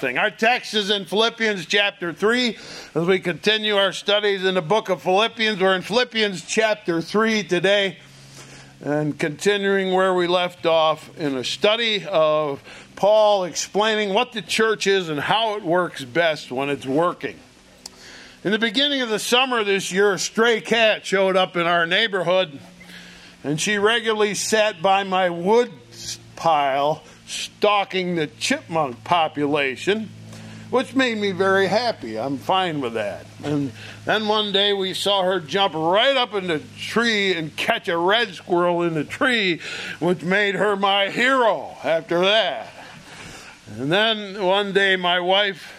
something. Our text is in Philippians chapter 3. As we continue our studies in the book of Philippians, we're in Philippians chapter 3 today and continuing where we left off in a study of Paul explaining what the church is and how it works best when it's working. In the beginning of the summer this year, a stray cat showed up in our neighborhood, and she regularly sat by my wood pile stalking the chipmunk population, which made me very happy. I'm fine with that. And then one day we saw her jump right up in the tree and catch a red squirrel in the tree, which made her my hero after that. And then one day my wife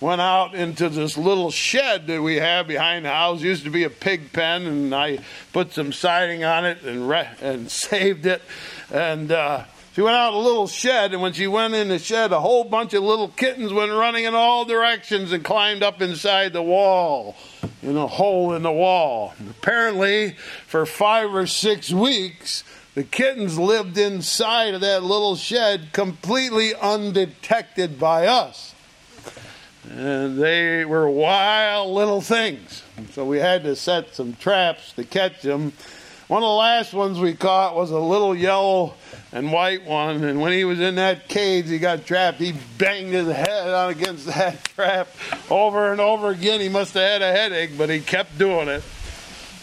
went out into this little shed that we have behind the house. It used to be a pig pen, and I put some siding on it and re- and saved it. And uh, she went out a little shed, and when she went in the shed, a whole bunch of little kittens went running in all directions and climbed up inside the wall, in a hole in the wall. Apparently, for five or six weeks, the kittens lived inside of that little shed completely undetected by us. And they were wild little things. So we had to set some traps to catch them. One of the last ones we caught was a little yellow and white one. And when he was in that cage, he got trapped. He banged his head on against that trap over and over again. He must have had a headache, but he kept doing it.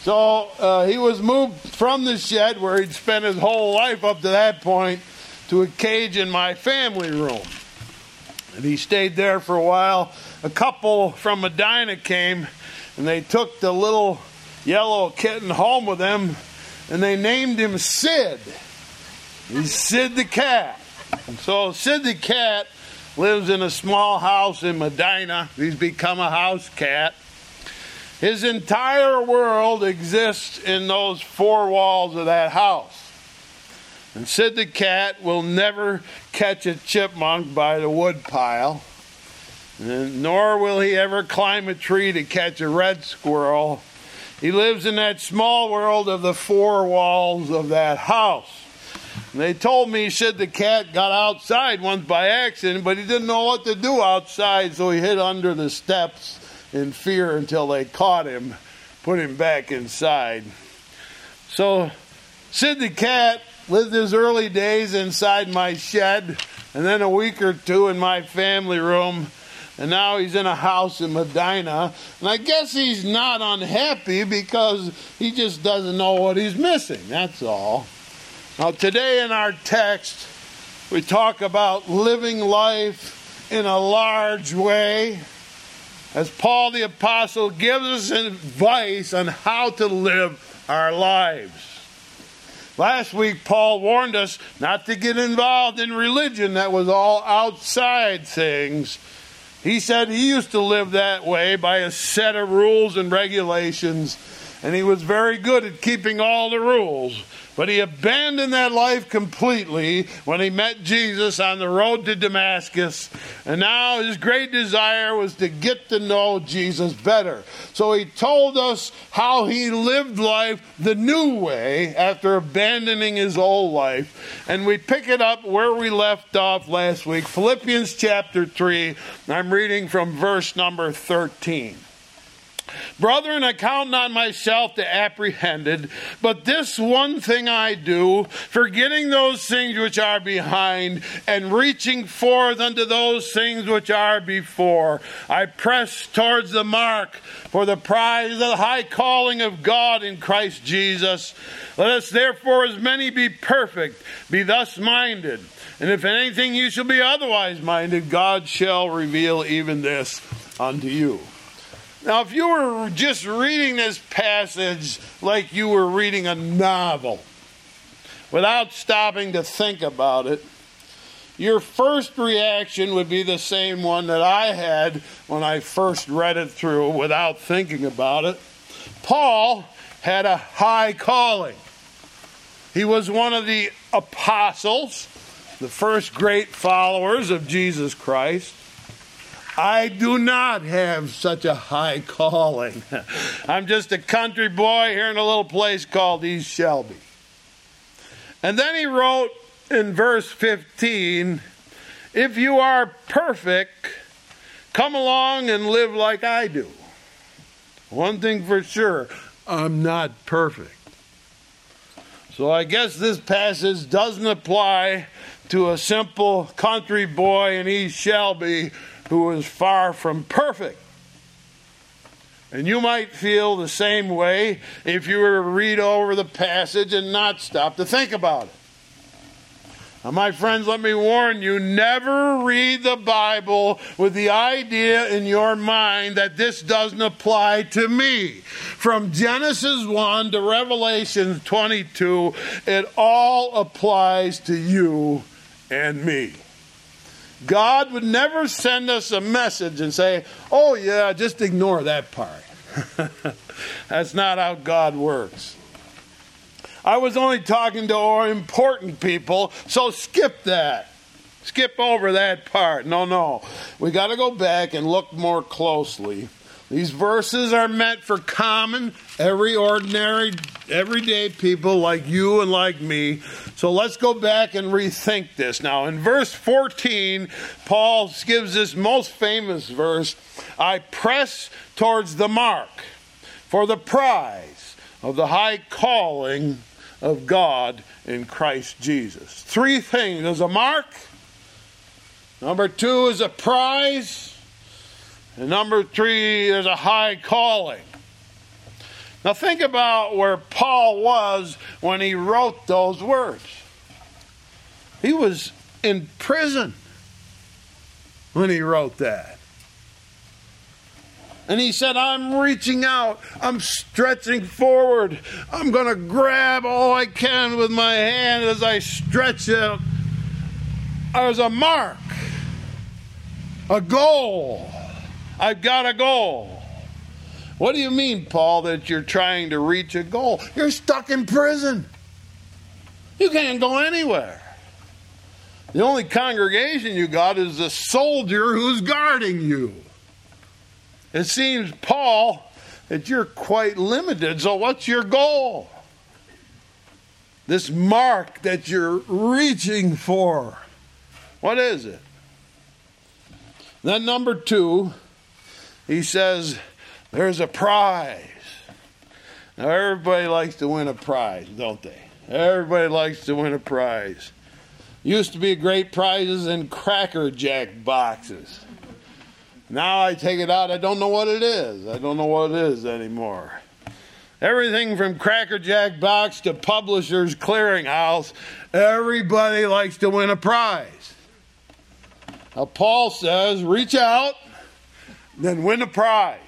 So uh, he was moved from the shed where he'd spent his whole life up to that point to a cage in my family room. And he stayed there for a while. A couple from Medina came and they took the little yellow kitten home with them and they named him Sid. He's Sid the cat. And so Sid the cat lives in a small house in Medina. He's become a house cat. His entire world exists in those four walls of that house. And Sid the cat will never catch a chipmunk by the woodpile, nor will he ever climb a tree to catch a red squirrel. He lives in that small world of the four walls of that house. And they told me Sid the cat got outside once by accident, but he didn't know what to do outside, so he hid under the steps in fear until they caught him, put him back inside. So Sid the cat lived his early days inside my shed, and then a week or two in my family room. And now he's in a house in Medina. And I guess he's not unhappy because he just doesn't know what he's missing. That's all. Now, today in our text, we talk about living life in a large way as Paul the Apostle gives us advice on how to live our lives. Last week, Paul warned us not to get involved in religion that was all outside things. He said he used to live that way by a set of rules and regulations, and he was very good at keeping all the rules. But he abandoned that life completely when he met Jesus on the road to Damascus. And now his great desire was to get to know Jesus better. So he told us how he lived life the new way after abandoning his old life. And we pick it up where we left off last week Philippians chapter 3. I'm reading from verse number 13. Brethren, I count not myself to apprehended, but this one thing I do, forgetting those things which are behind, and reaching forth unto those things which are before. I press towards the mark for the prize of the high calling of God in Christ Jesus. Let us therefore, as many be perfect, be thus minded. And if anything you shall be otherwise minded, God shall reveal even this unto you. Now, if you were just reading this passage like you were reading a novel without stopping to think about it, your first reaction would be the same one that I had when I first read it through without thinking about it. Paul had a high calling. He was one of the apostles, the first great followers of Jesus Christ. I do not have such a high calling. I'm just a country boy here in a little place called East Shelby. And then he wrote in verse 15, if you are perfect, come along and live like I do. One thing for sure, I'm not perfect. So I guess this passage doesn't apply to a simple country boy in East Shelby who is far from perfect. And you might feel the same way if you were to read over the passage and not stop to think about it. Now, my friends, let me warn you never read the Bible with the idea in your mind that this doesn't apply to me. From Genesis 1 to Revelation 22, it all applies to you and me. God would never send us a message and say, oh, yeah, just ignore that part. That's not how God works. I was only talking to important people, so skip that. Skip over that part. No, no. We got to go back and look more closely. These verses are meant for common, every ordinary, everyday people like you and like me. So let's go back and rethink this. Now, in verse 14, Paul gives this most famous verse I press towards the mark for the prize of the high calling of God in Christ Jesus. Three things there's a mark, number two is a prize, and number three is a high calling. Now, think about where Paul was when he wrote those words. He was in prison when he wrote that. And he said, I'm reaching out. I'm stretching forward. I'm going to grab all I can with my hand as I stretch it. There's a mark, a goal. I've got a goal. What do you mean, Paul, that you're trying to reach a goal? You're stuck in prison. You can't go anywhere. The only congregation you got is the soldier who's guarding you. It seems, Paul, that you're quite limited. So, what's your goal? This mark that you're reaching for. What is it? Then, number two, he says, there's a prize. Now, everybody likes to win a prize, don't they? Everybody likes to win a prize. Used to be great prizes in Cracker Jack boxes. Now I take it out, I don't know what it is. I don't know what it is anymore. Everything from Cracker Jack box to Publishers Clearinghouse, everybody likes to win a prize. Now, Paul says, reach out, then win a prize.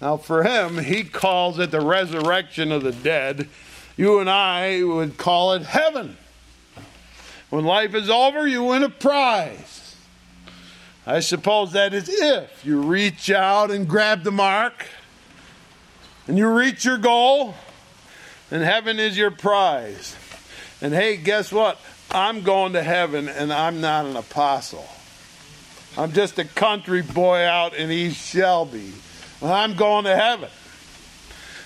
Now, for him, he calls it the resurrection of the dead. You and I would call it heaven. When life is over, you win a prize. I suppose that is if you reach out and grab the mark and you reach your goal, and heaven is your prize. And hey, guess what? I'm going to heaven and I'm not an apostle. I'm just a country boy out in East Shelby. I'm going to heaven.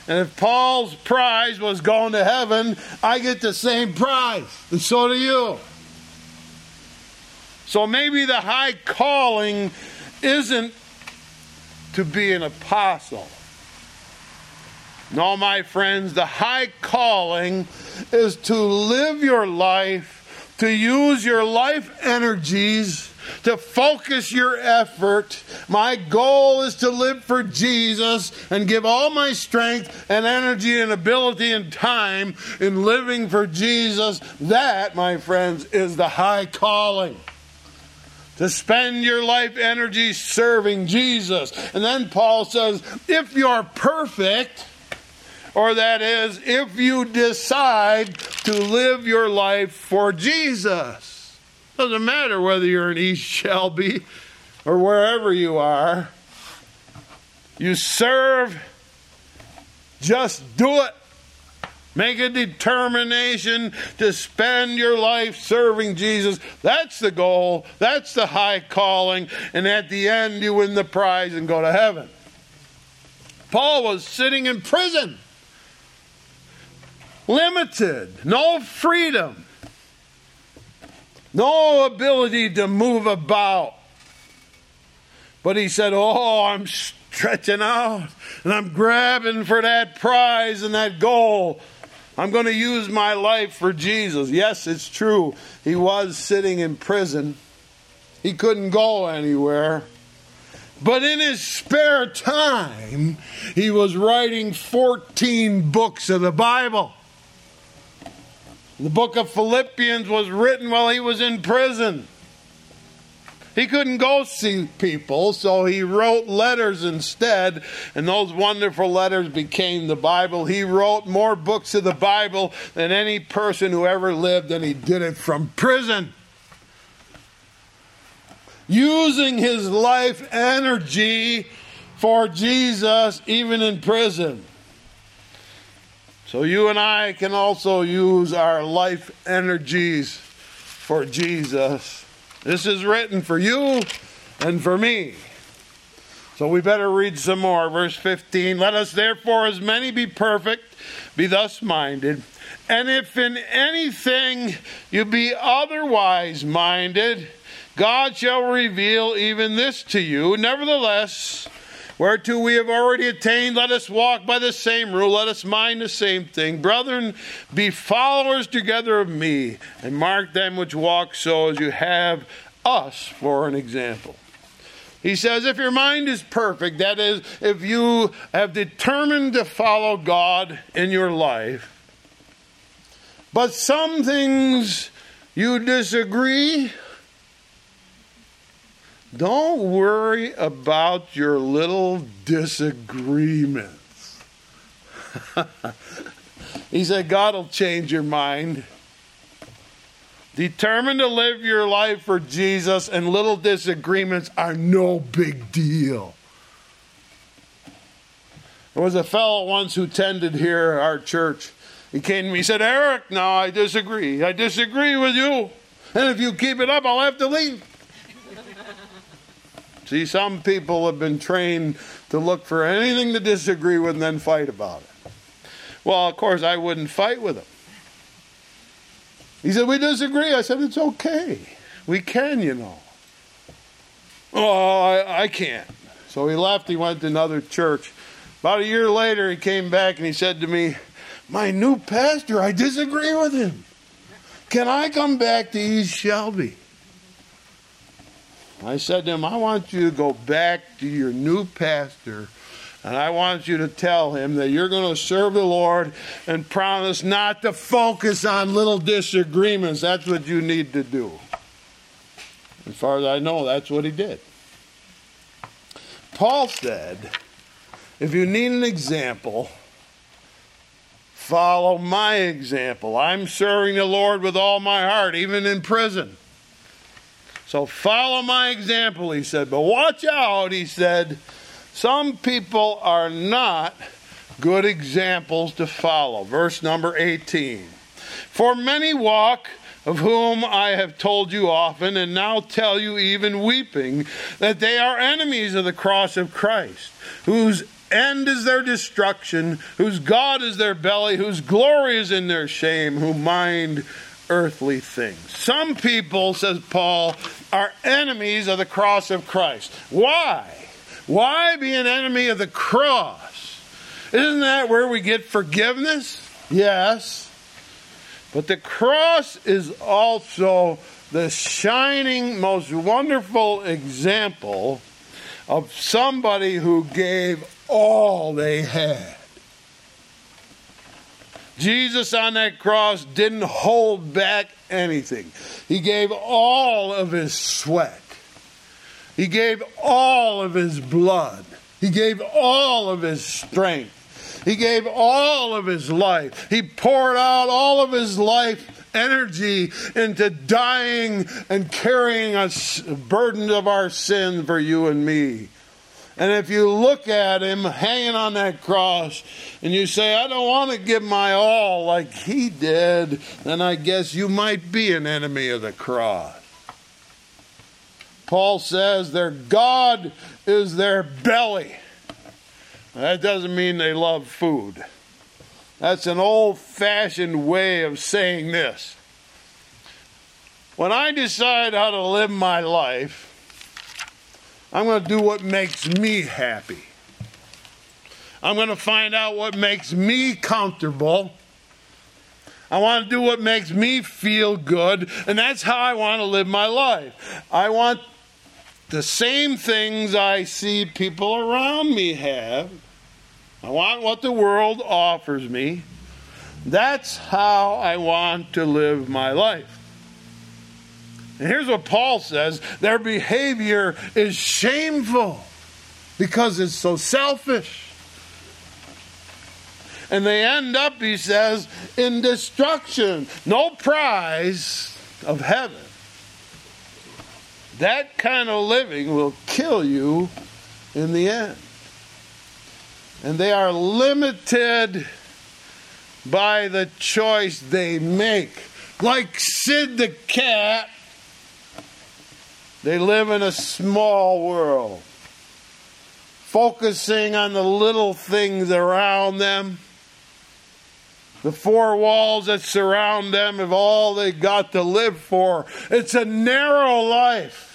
And if Paul's prize was going to heaven, I get the same prize. And so do you. So maybe the high calling isn't to be an apostle. No, my friends, the high calling is to live your life, to use your life energies to focus your effort. My goal is to live for Jesus and give all my strength and energy and ability and time in living for Jesus. That, my friends, is the high calling to spend your life energy serving Jesus. And then Paul says, if you're perfect, or that is, if you decide to live your life for Jesus. Doesn't matter whether you're in East Shelby or wherever you are. You serve, just do it. Make a determination to spend your life serving Jesus. That's the goal. That's the high calling. And at the end, you win the prize and go to heaven. Paul was sitting in prison, limited, no freedom. No ability to move about. But he said, Oh, I'm stretching out and I'm grabbing for that prize and that goal. I'm going to use my life for Jesus. Yes, it's true. He was sitting in prison, he couldn't go anywhere. But in his spare time, he was writing 14 books of the Bible. The book of Philippians was written while he was in prison. He couldn't go see people, so he wrote letters instead, and those wonderful letters became the Bible. He wrote more books of the Bible than any person who ever lived, and he did it from prison using his life energy for Jesus, even in prison. So you and I can also use our life energies for Jesus. This is written for you and for me. So we better read some more. Verse 15 Let us therefore, as many be perfect, be thus minded. And if in anything you be otherwise minded, God shall reveal even this to you. Nevertheless, whereto we have already attained, let us walk by the same rule, let us mind the same thing. Brethren, be followers together of me, and mark them which walk so as you have us for an example. He says, if your mind is perfect, that is, if you have determined to follow God in your life, but some things you disagree, don't worry about your little disagreements. he said, God will change your mind. Determined to live your life for Jesus, and little disagreements are no big deal. There was a fellow once who tended here our church. He came to me, he said, Eric, no, I disagree. I disagree with you. And if you keep it up, I'll have to leave. See, some people have been trained to look for anything to disagree with and then fight about it. Well, of course, I wouldn't fight with him. He said, We disagree. I said, It's okay. We can, you know. Oh, I, I can't. So he left. He went to another church. About a year later, he came back and he said to me, My new pastor, I disagree with him. Can I come back to East Shelby? I said to him, I want you to go back to your new pastor and I want you to tell him that you're going to serve the Lord and promise not to focus on little disagreements. That's what you need to do. As far as I know, that's what he did. Paul said, if you need an example, follow my example. I'm serving the Lord with all my heart, even in prison. So follow my example, he said. But watch out, he said. Some people are not good examples to follow. Verse number 18. For many walk, of whom I have told you often, and now tell you even weeping, that they are enemies of the cross of Christ, whose end is their destruction, whose God is their belly, whose glory is in their shame, who mind earthly things. Some people, says Paul, are enemies of the cross of Christ. Why? Why be an enemy of the cross? Isn't that where we get forgiveness? Yes. But the cross is also the shining, most wonderful example of somebody who gave all they had. Jesus on that cross didn't hold back anything. He gave all of his sweat. He gave all of his blood. He gave all of his strength. He gave all of his life. He poured out all of his life energy into dying and carrying us burden of our sin for you and me. And if you look at him hanging on that cross and you say, I don't want to give my all like he did, then I guess you might be an enemy of the cross. Paul says their God is their belly. That doesn't mean they love food. That's an old fashioned way of saying this. when I decide how to live my life, I'm going to do what makes me happy. I'm going to find out what makes me comfortable. I want to do what makes me feel good, and that's how I want to live my life. I want the same things I see people around me have. I want what the world offers me. That's how I want to live my life. And here's what Paul says their behavior is shameful because it's so selfish. And they end up, he says, in destruction. No prize of heaven. That kind of living will kill you in the end. And they are limited by the choice they make. Like Sid the cat, they live in a small world, focusing on the little things around them. The four walls that surround them have all they got to live for. It's a narrow life.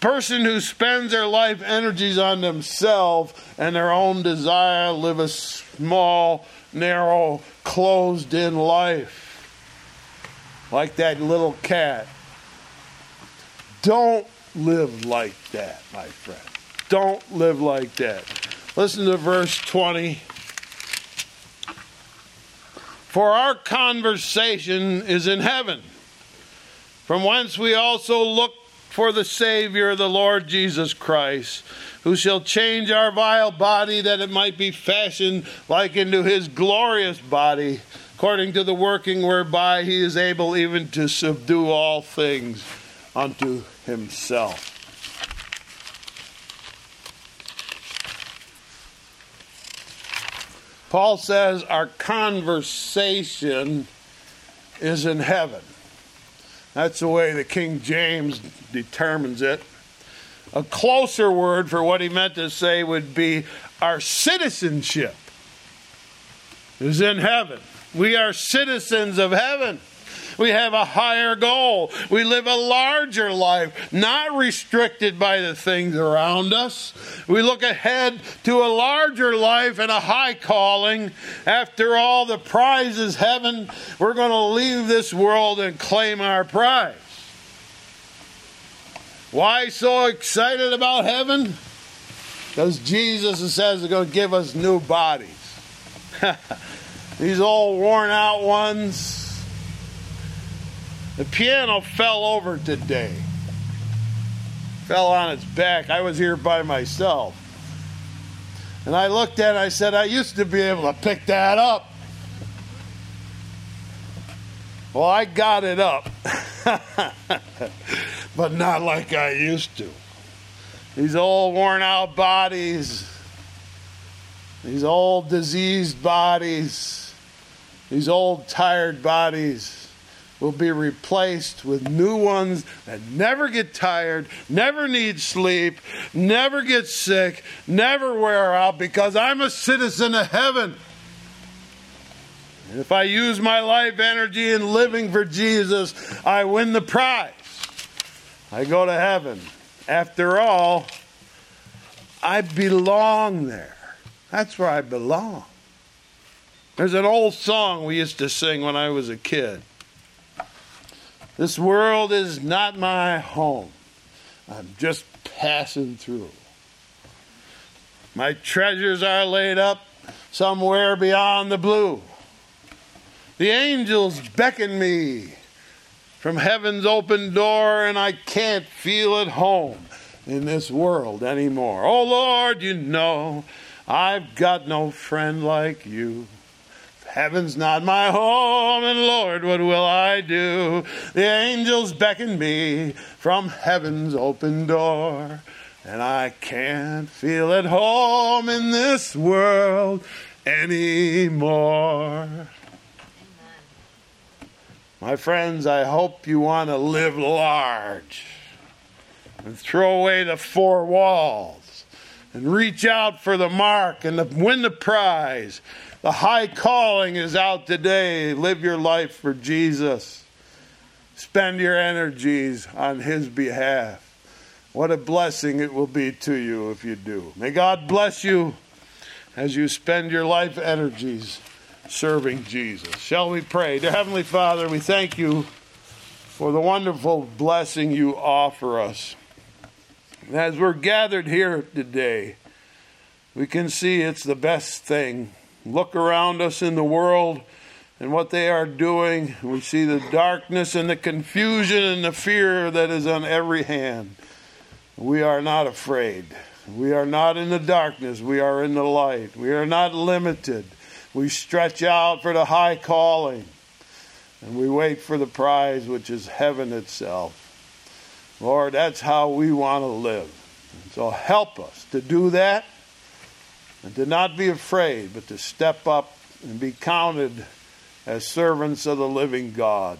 Person who spends their life energies on themselves and their own desire live a small, narrow, closed in life. Like that little cat. Don't live like that, my friend. Don't live like that. Listen to verse 20. For our conversation is in heaven, from whence we also look for the Savior, the Lord Jesus Christ, who shall change our vile body that it might be fashioned like into his glorious body, according to the working whereby he is able even to subdue all things unto himself. Paul says our conversation is in heaven. That's the way the King James determines it. A closer word for what he meant to say would be our citizenship is in heaven. We are citizens of heaven. We have a higher goal. We live a larger life, not restricted by the things around us. We look ahead to a larger life and a high calling. After all, the prize is heaven. We're going to leave this world and claim our prize. Why so excited about heaven? Because Jesus says he's going to give us new bodies. These old worn out ones, the piano fell over today. Fell on its back. I was here by myself. And I looked at it I said, I used to be able to pick that up. Well, I got it up, but not like I used to. These old worn out bodies, these old diseased bodies, these old tired bodies will be replaced with new ones that never get tired, never need sleep, never get sick, never wear out because I'm a citizen of heaven. And if I use my life energy in living for Jesus, I win the prize. I go to heaven. After all, I belong there. That's where I belong. There's an old song we used to sing when I was a kid. This world is not my home. I'm just passing through. My treasures are laid up somewhere beyond the blue. The angels beckon me from heaven's open door, and I can't feel at home in this world anymore. Oh Lord, you know I've got no friend like you. Heaven's not my home, and Lord, what will I do? The angels beckon me from heaven's open door, and I can't feel at home in this world anymore. My friends, I hope you want to live large and throw away the four walls and reach out for the mark and win the prize the high calling is out today. Live your life for Jesus. spend your energies on His behalf. What a blessing it will be to you if you do. May God bless you as you spend your life energies serving Jesus. Shall we pray? Dear Heavenly Father, we thank you for the wonderful blessing you offer us. As we're gathered here today, we can see it's the best thing. Look around us in the world and what they are doing. We see the darkness and the confusion and the fear that is on every hand. We are not afraid. We are not in the darkness. We are in the light. We are not limited. We stretch out for the high calling and we wait for the prize, which is heaven itself. Lord, that's how we want to live. So help us to do that and to not be afraid, but to step up and be counted as servants of the living God.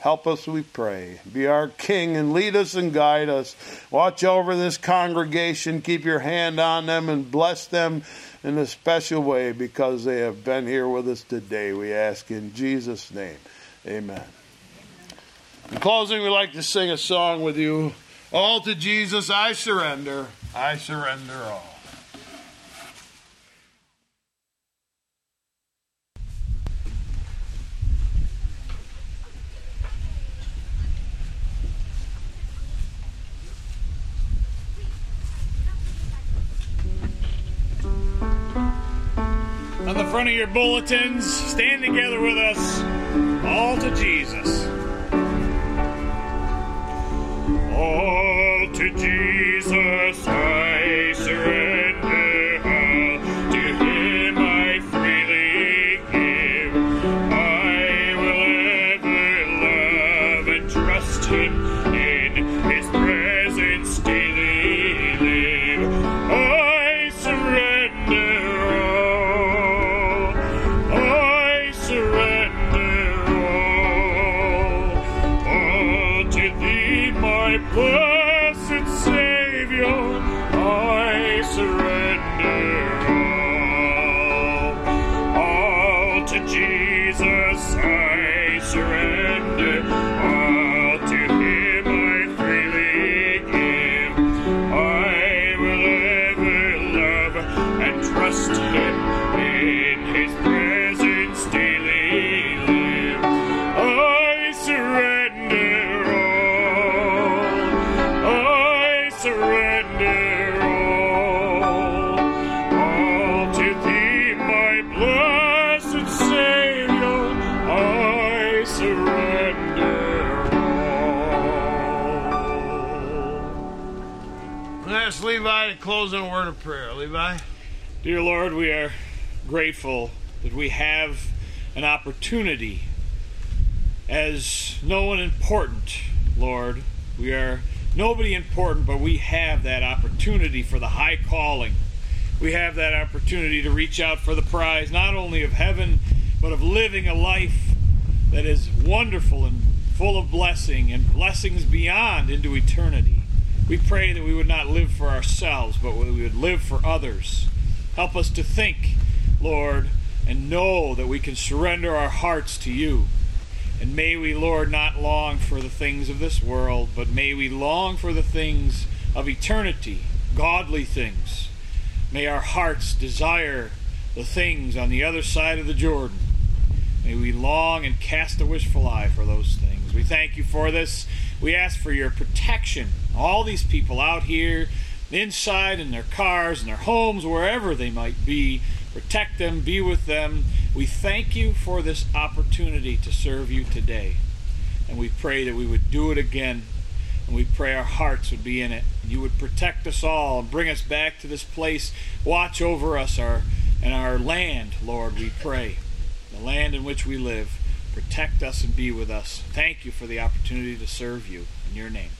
Help us, we pray. Be our King and lead us and guide us. Watch over this congregation. Keep your hand on them and bless them in a special way because they have been here with us today. We ask in Jesus' name. Amen. In closing, we'd like to sing a song with you. All to Jesus I surrender. I surrender all. Front of your bulletins, stand together with us, all to Jesus. All to Jesus my Let's Levi to close in a word of prayer. Levi? Dear Lord, we are grateful that we have an opportunity as no one important, Lord. We are nobody important, but we have that opportunity for the high calling. We have that opportunity to reach out for the prize, not only of heaven, but of living a life that is wonderful and full of blessing and blessings beyond into eternity. We pray that we would not live for ourselves, but we would live for others. Help us to think, Lord, and know that we can surrender our hearts to you. And may we, Lord, not long for the things of this world, but may we long for the things of eternity, godly things. May our hearts desire the things on the other side of the Jordan. May we long and cast a wishful eye for those things. We thank you for this. We ask for your protection. All these people out here, inside in their cars, in their homes, wherever they might be, protect them, be with them. We thank you for this opportunity to serve you today. And we pray that we would do it again. And we pray our hearts would be in it. You would protect us all and bring us back to this place. Watch over us our, and our land, Lord, we pray. The land in which we live. Protect us and be with us. Thank you for the opportunity to serve you. In your name.